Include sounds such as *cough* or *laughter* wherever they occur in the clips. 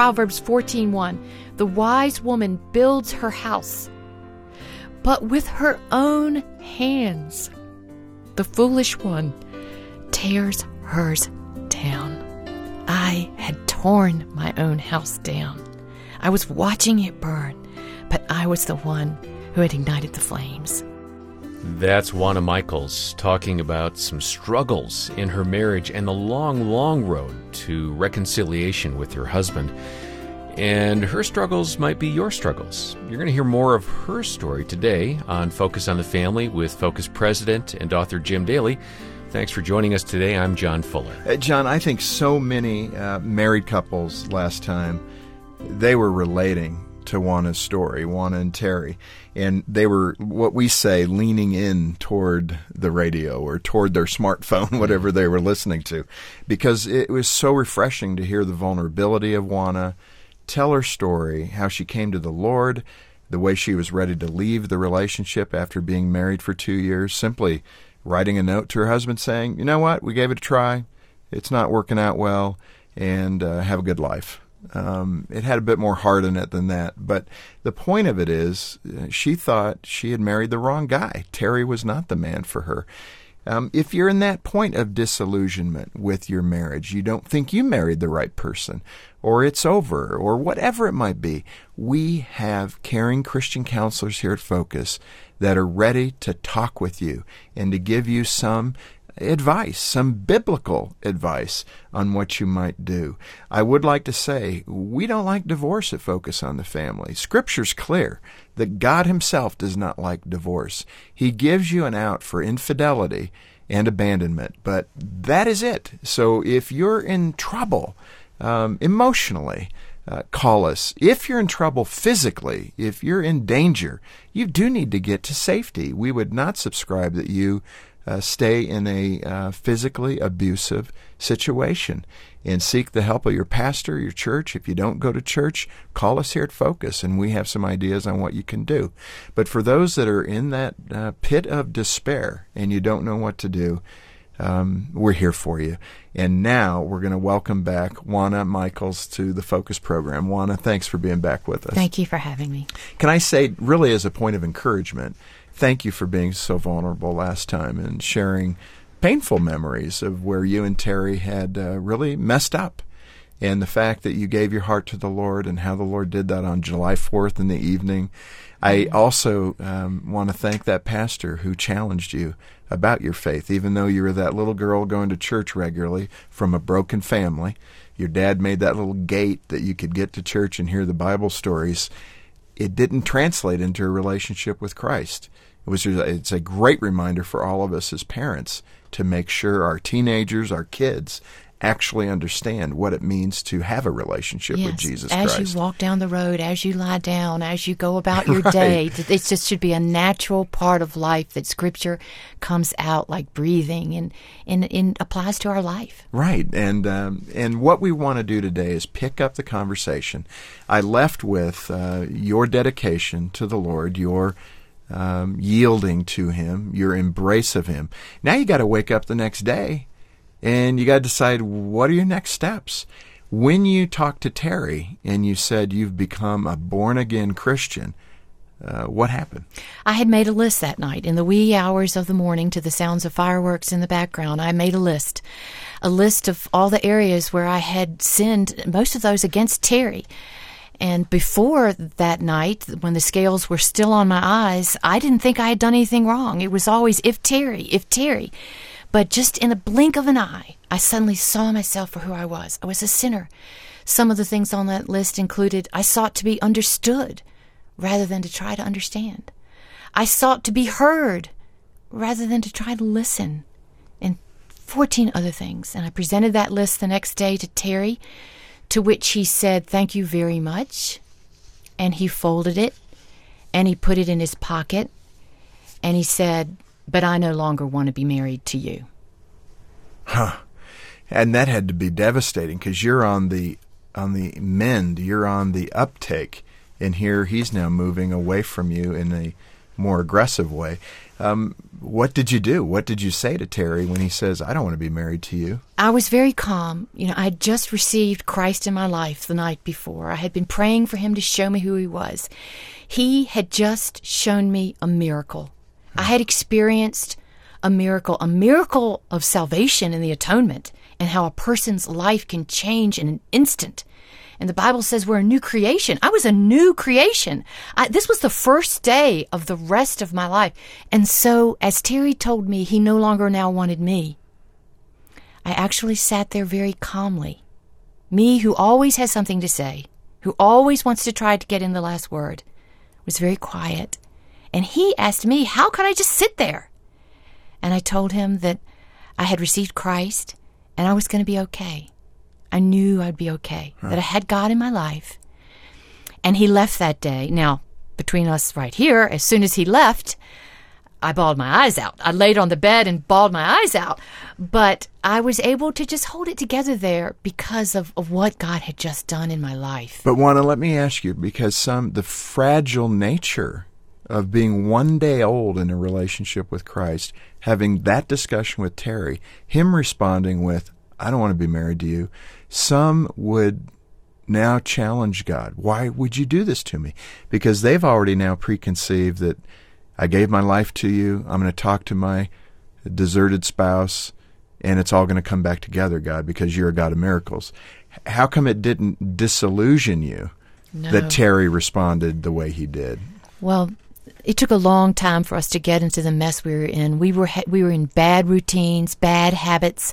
Proverbs 14:1 The wise woman builds her house but with her own hands the foolish one tears hers down. I had torn my own house down. I was watching it burn but I was the one who had ignited the flames That's Juana Mikels talking about some struggles in her marriage and the long, long road to reconciliation with her husband. And her struggles might be your struggles. You're going to hear more of her story today on Focus on the Family with Focus President and author Jim Daly. Thanks for joining us today. I'm John Fuller. Uh, John, I think so many uh, married couples last time they were relating to Juana's story, Juana and Terry, and they were what we say leaning in toward the radio or toward their *laughs* smartphone, whatever they were listening to, because it was so refreshing to hear the vulnerability of Juana, tell her story, how she came to the Lord, the way she was ready to leave the relationship after being married for two years, simply writing a note to her husband saying, "You know what? We gave it a try. It's not working out well, and uh, have a good life." Um, it had a bit more heart in it than that. But the point of it is, uh, she thought she had married the wrong guy. Terry was not the man for her. Um, if you're in that point of disillusionment with your marriage, you don't think you married the right person, or it's over, or whatever it might be, we have caring Christian counselors here at Focus that are ready to talk with you and to give you some advice, some biblical advice on what you might do. I would like to say we don't like divorce at Focus on the Family. Scripture's clear that God Himself does not like divorce. He gives you an out for infidelity and abandonment, but that is it. So if you're in trouble um, emotionally, uh, call us. If you're in trouble physically, if you're in danger, you do need to get to safety. We would not subscribe that you uh, stay in a uh, physically abusive situation and seek the help of your pastor, your church. If you don't go to church, call us here at Focus and we have some ideas on what you can do. But for those that are in that uh, pit of despair and you don't know what to do, um, we're here for you. And now we're going to welcome back Juana Mikels to the Focus program. Juana, thanks for being back with us. Thank you for having me. Can I say, really, as a point of encouragement, thank you for being so vulnerable last time and sharing painful memories of where you and Terry had uh, really messed up. And the fact that you gave your heart to the Lord and how the Lord did that on July 4th in the evening. I also um, want to thank that pastor who challenged you about your faith, even though you were that little girl going to church regularly from a broken family. Your dad made that little gate that you could get to church and hear the Bible stories. It didn't translate into a relationship with Christ. It was it's a great reminder for all of us as parents to make sure our teenagers, our kids, actually understand what it means to have a relationship yes, with Jesus as Christ. you walk down the road, as you lie down, as you go about *laughs* your Right. day, it just should be a natural part of life that Scripture comes out like breathing and and, and applies to our life. Right, and um, and what we want to do today is pick up the conversation. I left with uh, your dedication to the Lord, your um, yielding to Him, your embrace of Him. Now you got to wake up the next day, and you got to decide what are your next steps. When you talked to Terry and you said you've become a born again Christian, uh, what happened? I had made a list that night in the wee hours of the morning to the sounds of fireworks in the background. I made a list, a list of all the areas where I had sinned, most of those against Terry. And before that night, when the scales were still on my eyes, I didn't think I had done anything wrong. It was always, if Terry, if Terry. But just in a blink of an eye, I suddenly saw myself for who I was. I was a sinner. Some of the things on that list included I sought to be understood rather than to try to understand. I sought to be heard rather than to try to listen. And 14 other things. And I presented that list the next day to Terry, to which he said, Thank you very much. and he folded it and he put it in his pocket and he said, But I no longer want to be married to you. Huh. And that had to be devastating because you're on the on the mend, you're on the uptake, and here he's now moving away from you in a more aggressive way. Um, what did you do? What did you say to Terry when he says, I don't want to be married to you? I was very calm. You know, I had just received Christ in my life the night before. I had been praying for him to show me who he was. He had just shown me a miracle. I had experienced a miracle, a miracle of salvation in the atonement, and how a person's life can change in an instant. And the Bible says we're a new creation. I was a new creation. I, this was the first day of the rest of my life. And so, as Terry told me, he no longer now wanted me. I actually sat there very calmly. Me, who always has something to say, who always wants to try to get in the last word, was very quiet. And he asked me, How could I just sit there? And I told him that I had received Christ and I was going to be okay. I knew I'd be okay, that I had God in my life. And he left that day. Now, between us right here, as soon as he left, I bawled my eyes out. I laid on the bed and bawled my eyes out. But I was able to just hold it together there because of, of what God had just done in my life. But Juana, let me ask you, because some the fragile nature of being one day old in a relationship with Christ, having that discussion with Terry, him responding with, I don't want to be married to you, some would now challenge God. Why would you do this to me? Because they've already now preconceived that I gave my life to you, I'm going to talk to my deserted spouse, and it's all going to come back together, God, because you're a God of miracles. How come it didn't disillusion you No. that Terry responded the way he did? Well, it took a long time for us to get into the mess we were in. We were ha- we were in bad routines, bad habits.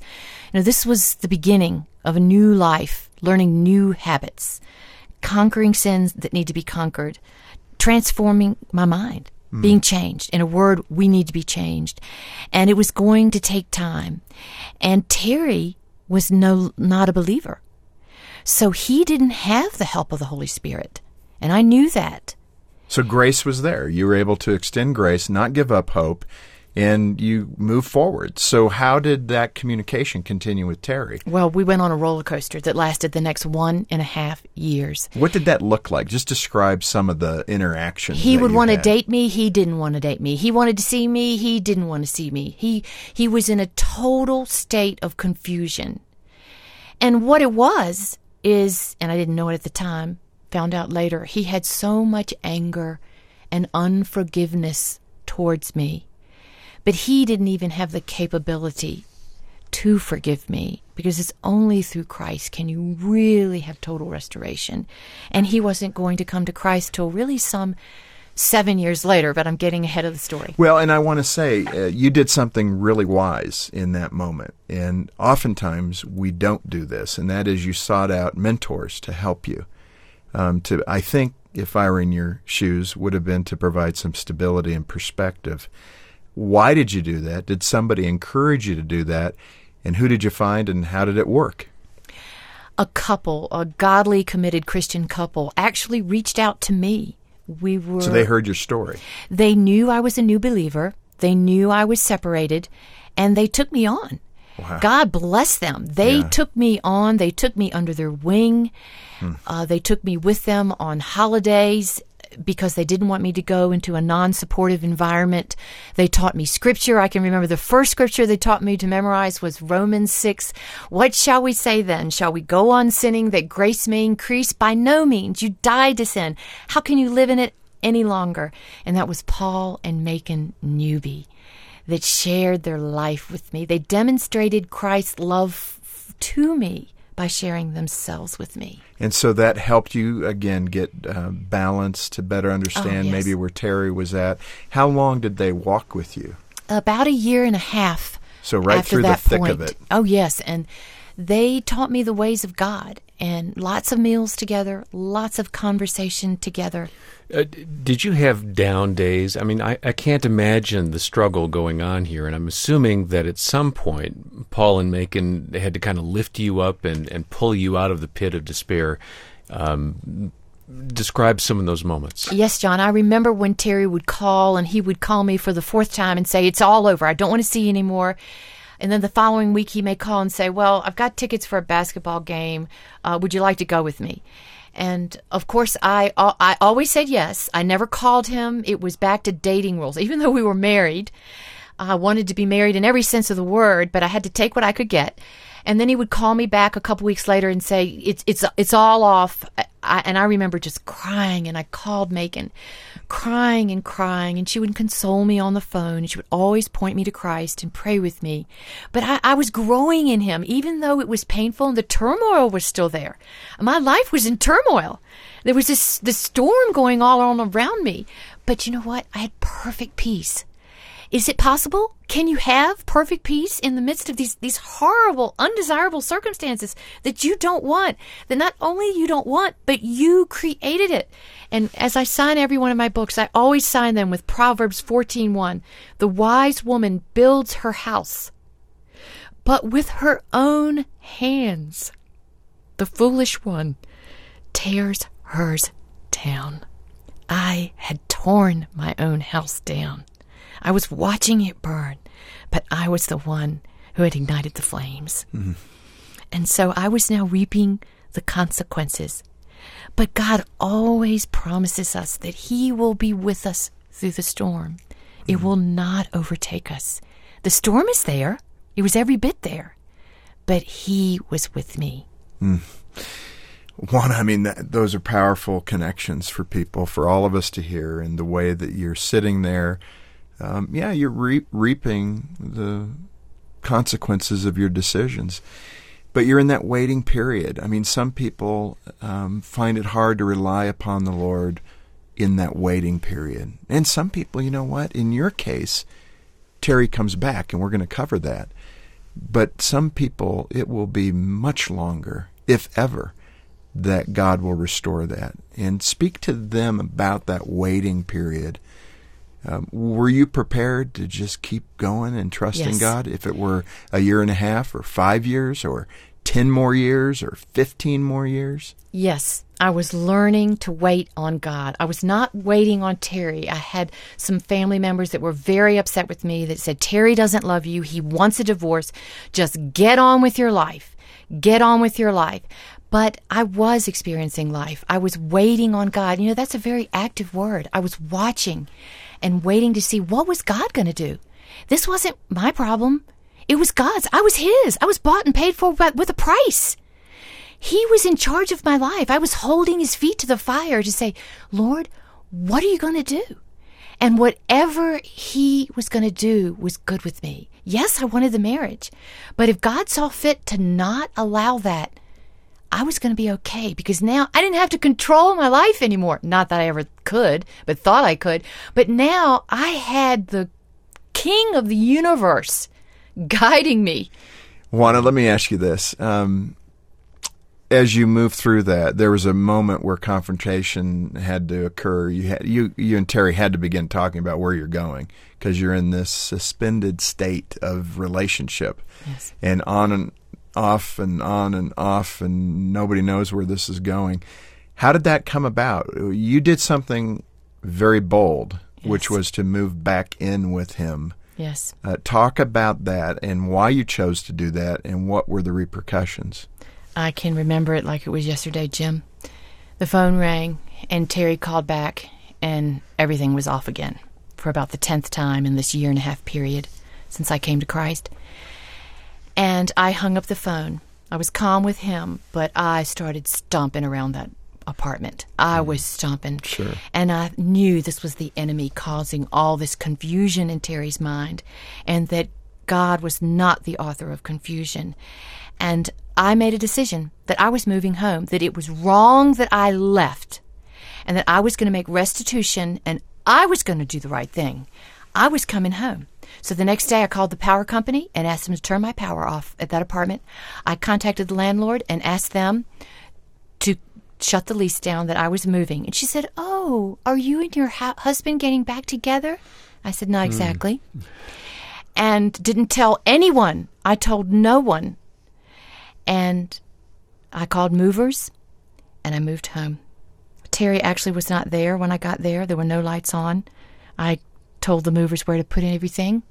You know, this was the beginning of a new life, learning new habits, conquering sins that need to be conquered, transforming my mind, hmm. being changed. In a word, we need to be changed, and it was going to take time. And Terry was no not a believer, so he didn't have the help of the Holy Spirit, and I knew that. So grace was there. You were able to extend grace, not give up hope, and you move forward. So how did that communication continue with Terry? Well, we went on a roller coaster that lasted the next one and a half years. What did that look like? Just describe some of the interactions. He would want to date me. He didn't want to date me. He wanted to see me. He didn't want to see me. He he was in a total state of confusion. And what it was is, and I didn't know it at the time, found out later, he had so much anger and unforgiveness towards me. But he didn't even have the capability to forgive me because it's only through Christ can you really have total restoration. And he wasn't going to come to Christ till really some seven years later, but I'm getting ahead of the story. Well, and I want to say uh, you did something really wise in that moment. And oftentimes we don't do this, and that is you sought out mentors to help you. Um, to I think if I were in your shoes, would have been to provide some stability and perspective. Why did you do that? Did somebody encourage you to do that? And who did you find, and how did it work? A couple, a godly, committed Christian couple, actually reached out to me. We were So they heard your story. They knew I was a new believer. They knew I was separated, and they took me on. Wow. God bless them. They Yeah. took me on. They took me under their wing. Hmm. Uh, they took me with them on holidays because they didn't want me to go into a non supportive environment. They taught me scripture. I can remember the first scripture they taught me to memorize was Romans 6. What shall we say then? Shall we go on sinning that grace may increase? By no means. You died to sin. How can you live in it any longer? And that was Paul and Macon Newby that shared their life with me. They demonstrated Christ's love f- to me by sharing themselves with me. And so that helped you again get uh, balance to better understand yes. maybe where Terry was at. How long did they walk with you? About a year and a half. So right after through the that thick point. of it. Oh yes, and they taught me the ways of God and lots of meals together, lots of conversation together. Uh, did you have down days? I mean, I, I can't imagine the struggle going on here, and I'm assuming that at some point, Paul and Macon had to kind of lift you up and, and pull you out of the pit of despair. Um, describe some of those moments. Yes, John. I remember when Terry would call and he would call me for the fourth time and say, It's all over. I don't want to see you anymore. And then the following week, he may call and say, Well, I've got tickets for a basketball game. Uh, would you like to go with me? And of course, I I always said yes. I never called him. It was back to dating rules, even though we were married. I wanted to be married in every sense of the word, but I had to take what I could get. And then he would call me back a couple weeks later and say, "It's it's it's all off." I, and I remember just crying, and I called Macon, crying and crying, and she would console me on the phone, and she would always point me to Christ and pray with me. But I, I was growing in Him, even though it was painful and the turmoil was still there. My life was in turmoil. There was this this storm going all around me. But you know what? I had perfect peace. Is it possible? Can you have perfect peace in the midst of these, these horrible, undesirable circumstances that you don't want, that not only you don't want, but you created it? And as I sign every one of my books, I always sign them with Proverbs 14:1. The wise woman builds her house, but with her own hands. The foolish one tears hers down. I had torn my own house down. I was watching it burn, but I was the one who had ignited the flames. Mm-hmm. And so I was now reaping the consequences. But God always promises us that He will be with us through the storm. Mm-hmm. It will not overtake us. The storm is there, it was every bit there, but He was with me. Mm. Juana, I mean, that, those are powerful connections for people, for all of us to hear, and the way that you're sitting there um, yeah, you're re- reaping the consequences of your decisions. But you're in that waiting period. I mean, some people um, find it hard to rely upon the Lord in that waiting period. And some people, you know what? In your case, Terry comes back, and we're going to cover that. But some people, it will be much longer, if ever, that God will restore that. And speak to them about that waiting period um, were you prepared to just keep going and trusting yes. God if it were a year and a half or five years or 10 more years or 15 more years? Yes, I was learning to wait on God. I was not waiting on Terry. I had some family members that were very upset with me that said, Terry doesn't love you. He wants a divorce. Just get on with your life. Get on with your life. But I was experiencing life. I was waiting on God. You know, that's a very active word. I was watching and waiting to see what was God going to do. This wasn't my problem. It was God's. I was his. I was bought and paid for with a price. He was in charge of my life. I was holding his feet to the fire to say, Lord, what are you going to do? And whatever he was going to do was good with me. Yes, I wanted the marriage. But if God saw fit to not allow that, I was going to be okay because now I didn't have to control my life anymore. Not that I ever could, but thought I could. But now I had the king of the universe guiding me. Juana, let me ask you this. Um, as you move through that, there was a moment where confrontation had to occur. You had you you and Terry had to begin talking about where you're going because you're in this suspended state of relationship, yes. and on and off and on and off, and nobody knows where this is going. How did that come about? You did something very bold, yes. which was to move back in with him. Yes. Uh, talk about that and why you chose to do that, and what were the repercussions. I can remember it like it was yesterday, Jim. The phone rang, and Terry called back, and everything was off again for about the tenth time in this year and a half period since I came to Christ. And I hung up the phone. I was calm with him, but I started stomping around that apartment. I mm. was stomping. Sure. And I knew this was the enemy causing all this confusion in Terry's mind and that God was not the author of confusion. And I made a decision that I was moving home, that it was wrong that I left, and that I was going to make restitution and I was going to do the right thing. I was coming home. So the next day, I called the power company and asked them to turn my power off at that apartment. I contacted the landlord and asked them to shut the lease down that I was moving. And she said, Oh, are you and your ha- husband getting back together? I said, Not hmm. exactly. Mm. And didn't tell anyone. I told no one. And I called movers and I moved home. Terry actually was not there when I got there. There were no lights on. I told the movers where to put in everything,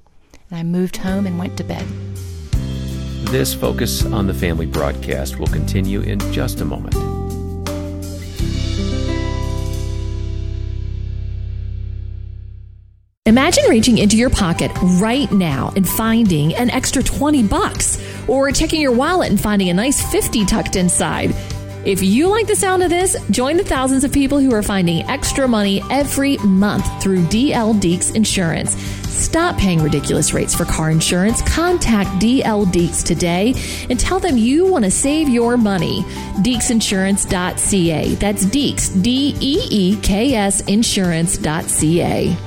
and I moved home and went to bed. This Focus on the Family broadcast will continue in just a moment. Imagine reaching into your pocket right now and finding an extra 20 bucks, or checking your wallet and finding a nice 50 tucked inside. If you like the sound of this, join the thousands of people who are finding extra money every month through DL Deeks Insurance. Stop paying ridiculous rates for car insurance. Contact DL Deeks today and tell them you want to save your money. DeeksInsurance.ca. That's Deeks, D E E K S Insurance.ca.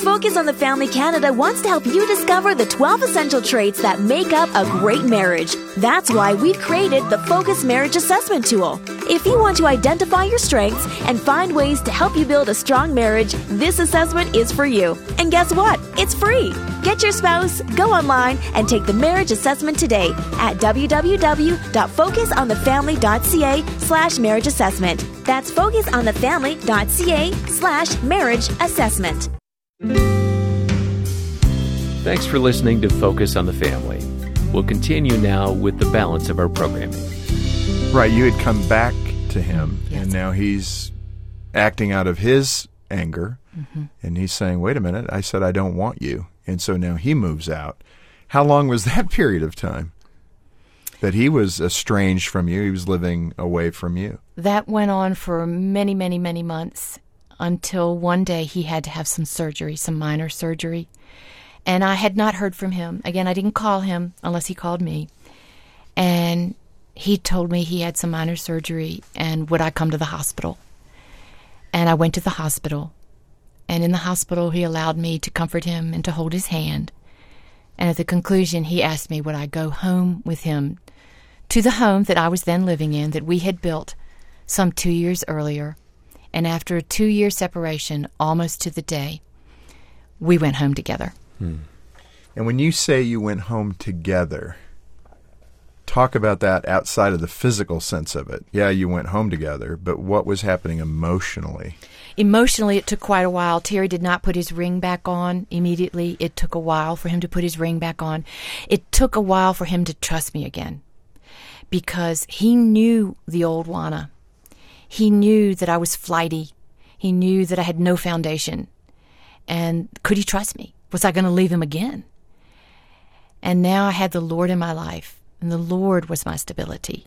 Focus on the Family Canada wants to help you discover the 12 essential traits that make up a great marriage. That's why we've created the Focus Marriage Assessment Tool. If you want to identify your strengths and find ways to help you build a strong marriage, this assessment is for you. And guess what? It's free. Get your spouse, go online, and take the marriage assessment today at www.focusonthefamily.ca slash marriage assessment. That's focusonthefamily.ca slash marriage assessment. Thanks for listening to Focus on the Family. We'll continue now with the balance of our programming. Right, you had come back to him, Yes. and now he's acting out of his anger, Mm-hmm. and he's saying, "Wait a minute, I said I don't want you," and so now he moves out. How long was *laughs* that period of time that he was estranged from you? He was living away from you. That went on for many, many, many months until one day he had to have some surgery, some minor surgery. And I had not heard from him. Again, I didn't call him unless he called me. And he told me he had some minor surgery and would I come to the hospital. And I went to the hospital. And in the hospital, he allowed me to comfort him and to hold his hand. And at the conclusion, he asked me would I go home with him to the home that I was then living in that we had built some two years earlier. And after a two year separation, almost to the day, we went home together. Hmm. And when you say you went home together, talk about that outside of the physical sense of it. Yeah, you went home together, but what was happening emotionally? Emotionally, it took quite a while. Terry did not put his ring back on immediately. It took a while for him to put his ring back on. It took a while for him to trust me again because he knew the old Juana. He knew that I was flighty. He knew that I had no foundation. And could he trust me? Was I going to leave him again? And now I had the Lord in my life, and the Lord was my stability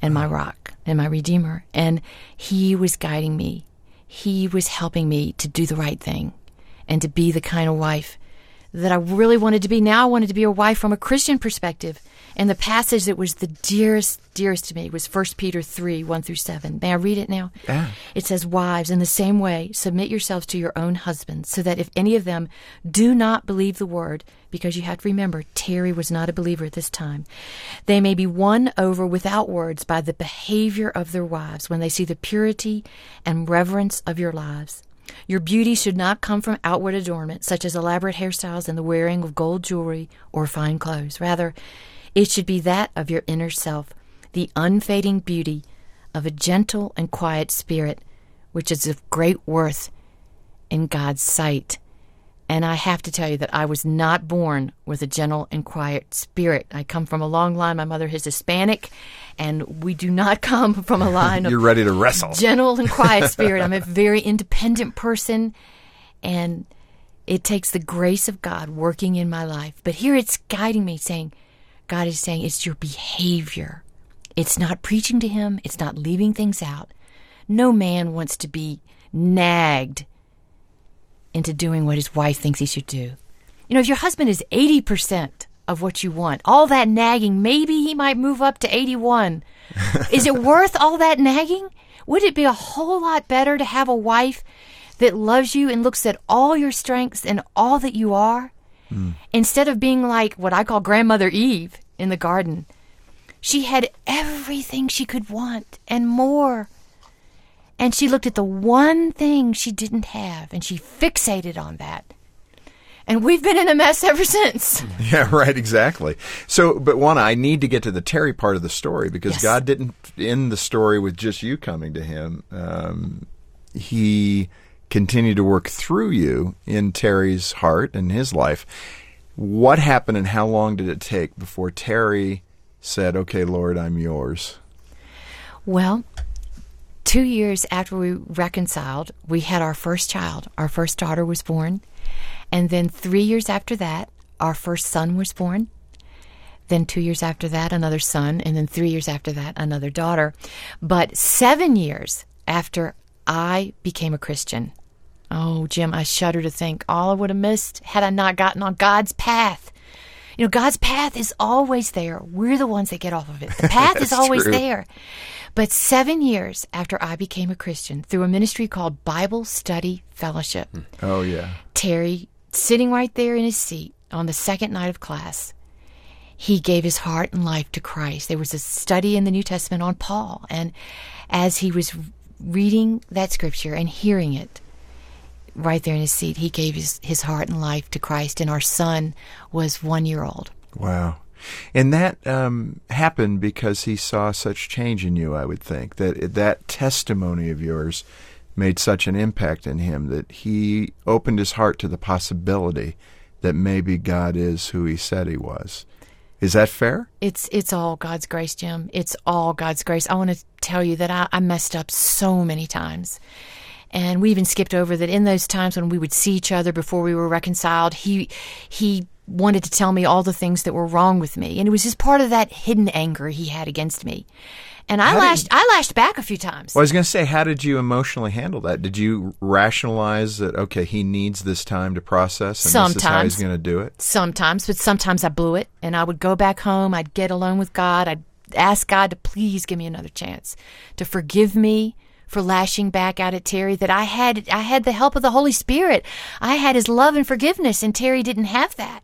and my mm-hmm. rock and my redeemer. And he was guiding me. He was helping me to do the right thing and to be the kind of wife that I really wanted to be. Now I wanted to be a wife from a Christian perspective. And the passage that was the dearest, dearest to me was 1 Peter 3 1 through 7. May I read it now? Yeah. It says, Wives, in the same way, submit yourselves to your own husbands, so that if any of them do not believe the word, because you have to remember, Terry was not a believer at this time, they may be won over without words by the behavior of their wives when they see the purity and reverence of your lives. Your beauty should not come from outward adornment, such as elaborate hairstyles and the wearing of gold jewelry or fine clothes. Rather, it should be that of your inner self, the unfading beauty of a gentle and quiet spirit, which is of great worth in God's sight. And I have to tell you that I was not born with a gentle and quiet spirit. I come from a long line. My mother is Hispanic, and we do not *laughs* come from a line of You're ready to wrestle. gentle and quiet *laughs* spirit. I'm a very independent person, and it takes the grace of God working in my life. But here it's guiding me, saying, God is saying it's your behavior. It's not preaching to Him, it's not leaving things out. No man wants to be nagged into doing what his wife thinks he should do. You know, if your husband is 80% of what you want, all that nagging, maybe he might move up to 81. *laughs* is it worth all that nagging? Would it be a whole lot better to have a wife that loves you and looks at all your strengths and all that you are? Hmm. Instead of being like what I call Grandmother Eve in the garden. She had everything she could want and more. And she looked at the Juana thing she didn't have and she fixated on that. And we've been in a mess ever since. *laughs* Yeah, right, exactly. So, but one, I need to get to the Terry part of the story because Yes. God didn't end the story with just you coming to Him. Um, he continued to work through you in Terry's heart and his life. What happened and how long did it take before Terry said, Okay, Lord, I'm yours? Well, two years after we reconciled, we had our first child. Our first daughter was born. And then three years after that, our first son was born. Then two years after that, another son. And then three years after that, another daughter. But seven years after I became a Christian, oh, Jim, I shudder to think all I would have missed had I not gotten on God's path. You know, God's path is always there. We're the ones that get off of it. The path *laughs* is always true. there. But seven years after I became a Christian, through a ministry called Bible Study Fellowship, hmm. Oh, yeah. Terry, sitting right there in his seat on the second night of class, he gave his heart and life to Christ. There was a study in the New Testament on Paul. And as he was reading that scripture and hearing it right there in his seat, he gave his, his heart and life to Christ. And our son was one year old. Wow. And that um, happened because he saw such change in you, I would think. That that testimony of yours made such an impact in him that he opened his heart to the possibility that maybe God is who he said he was. Is that fair? It's it's all God's grace, Jim. It's all God's grace. I want to tell you that I, I messed up so many times. And we even skipped over that in those times when we would see each other before we were reconciled, he he wanted to tell me all the things that were wrong with me. And it was just part of that hidden anger he had against me. And I How did- lashed I lashed back a few times. Well, I was going to say, how did you emotionally handle that? Did you rationalize that, okay, he needs this time to process and this is how he's going to do it? sometimes, but sometimes I blew it and I would go back home, I'd get alone with God, I'd ask God to please give me another chance, to forgive me for lashing back out at Terry that I had I had the help of the Holy Spirit. I had his love and forgiveness and Terry didn't have that.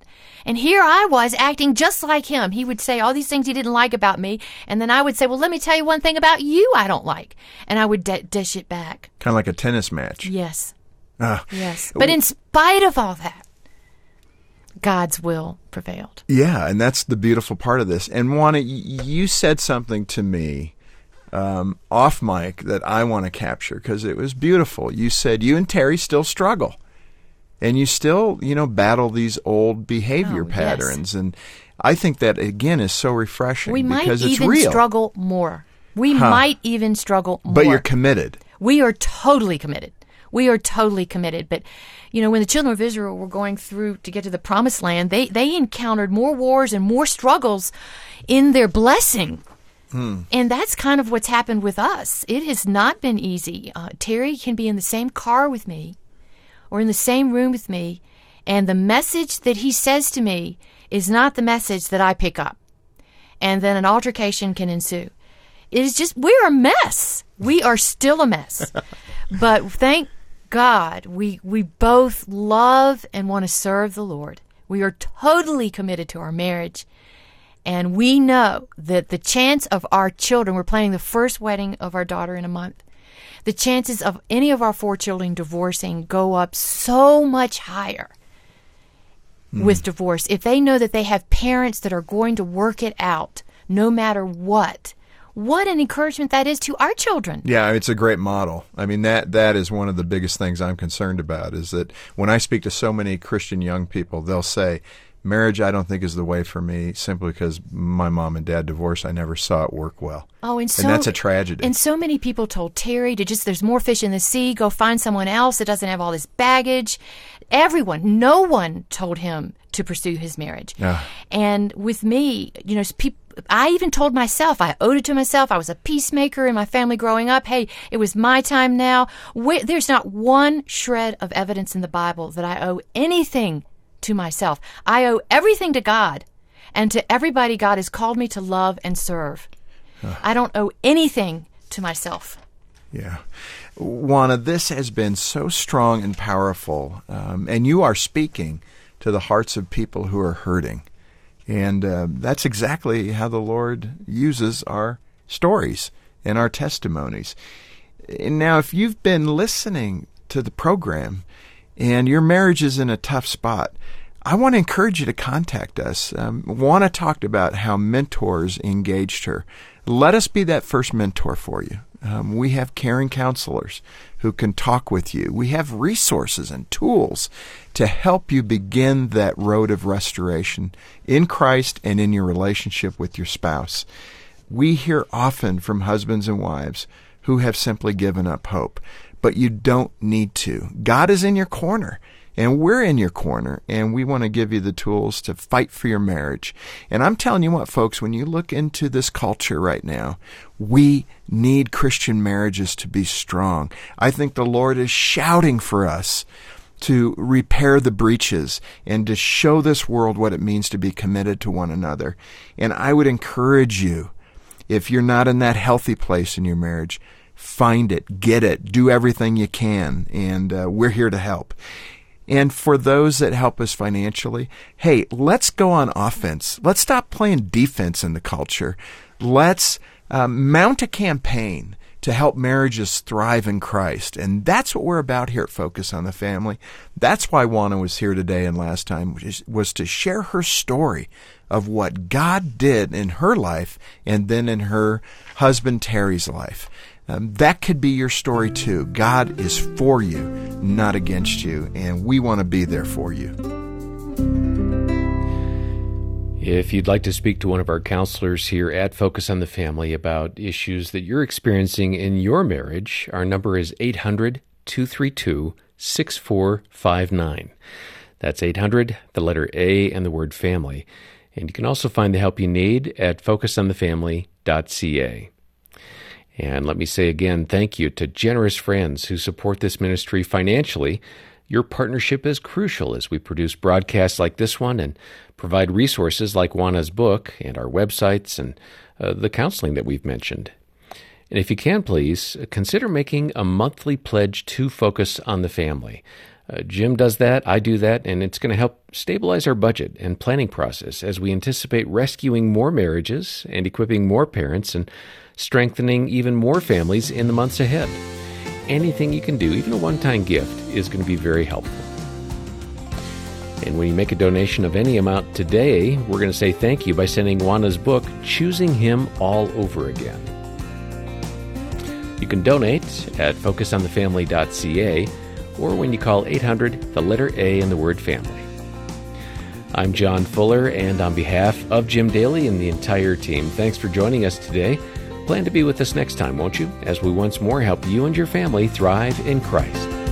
And here I was acting just like him. He would say all these things he didn't like about me, and then I would say, "Well, let me tell you one thing about you I don't like." And I would d- dish it back. Kind of like a tennis match. Yes. Ah. Yes. But in spite of all that, God's will prevailed. Yeah, and that's the beautiful part of this. And Juana, you said something to me um, off mic that I want to capture because it was beautiful. You said you and Terry still struggle, and you still, you know, battle these old behavior Oh, yes. patterns. And I think that again is so refreshing We might because it's even real. struggle more. We might even struggle more. but you're committed. we are totally committed. We are totally committed. But you know, when the children of Israel were going through to get to the promised land, they they encountered more wars and more struggles in their blessing. And that's kind of what's happened with us. It has not been easy. Uh, Terry can be in the same car with me or in the same room with me, and the message that he says to me is not the message that I pick up. And then an altercation can ensue. It is just, we're a mess. We are still a mess. *laughs* but thank God we, we both love and want to serve the Lord. We are totally committed to our marriage. And we know that the chance of our children, we're planning the first wedding of our daughter in a month. The chances of any of our four children divorcing go up so much higher hmm. with divorce. If they know that they have parents that are going to work it out no matter what, what an encouragement that is to our children. Yeah, it's a great model. I mean that that is one of the biggest things I'm concerned about is that when I speak to so many Christian young people, they'll say, "Marriage I don't think is the way for me simply because my mom and dad divorced. I never saw it work well." Oh, and so that's a tragedy. And so many people told Terry to just there's more fish in the sea, go find someone else that doesn't have all this baggage. Everyone, no one told him to pursue his marriage. Yeah. And with me, you know, people I even told myself, I owed it to myself. I was a peacemaker in my family growing up. Hey, it was my time now. Where, there's not one shred of evidence in the Bible that I owe anything to myself. I owe everything to God and to everybody God has called me to love and serve. I don't owe anything to myself. Yeah. Juana, this has been so strong and powerful, um, and you are speaking to the hearts of people who are hurting. And uh, that's exactly how the Lord uses our stories and our testimonies. And now, if you've been listening to the program and your marriage is in a tough spot, I want to encourage you to contact us. Um, Juana talked about how mentors engaged her. Let us be that first mentor for you. Um, we have caring counselors who can talk with you. We have resources and tools to help you begin that road of restoration in Christ and in your relationship with your spouse. We hear often from husbands and wives who have simply given up hope, but you don't need to. God is in your corner. And we're in your corner and we want to give you the tools to fight for your marriage. And I'm telling you what, folks, when you look into this culture right now, we need Christian marriages to be strong. I think the Lord is shouting for us to repair the breaches and to show this world what it means to be committed to one another. And I would encourage you, if you're not in that healthy place in your marriage, find it, get it, do everything you can, and uh, we're here to help. And for those that help us financially, hey, let's go on offense. Let's stop playing defense in the culture. Let's um, mount a campaign to help marriages thrive in Christ. And that's what we're about here at Focus on the Family. That's why Juana was here today and last time was to share her story of what God did in her life and then in her husband Terry's life. Um, that could be your story too. God is for you, not against you, and we want to be there for you. If you'd like to speak to one of our counselors here at Focus on the Family about issues that you're experiencing in your marriage, our number is 800 232 6459. That's 800, the letter A, and the word family. And you can also find the help you need at focusonthefamily.ca. And let me say again, thank you to generous friends who support this ministry financially. Your partnership is crucial as we produce broadcasts like this one and provide resources like Juana's book and our websites and uh, the counseling that we've mentioned. And if you can, please consider making a monthly pledge to focus on the family. Uh, Jim does that, I do that, and it's going to help stabilize our budget and planning process as we anticipate rescuing more marriages and equipping more parents and strengthening even more families in the months ahead. Anything you can do, even a one time gift, is going to be very helpful. And when you make a donation of any amount today, we're going to say thank you by sending Juana's book, Choosing Him All Over Again. You can donate at focusonthefamily.ca or when you call 800 the letter A and the word family. I'm John Fuller, and on behalf of Jim Daly and the entire team, thanks for joining us today. Plan to be with us next time, won't you? As we once more help you and your family thrive in Christ.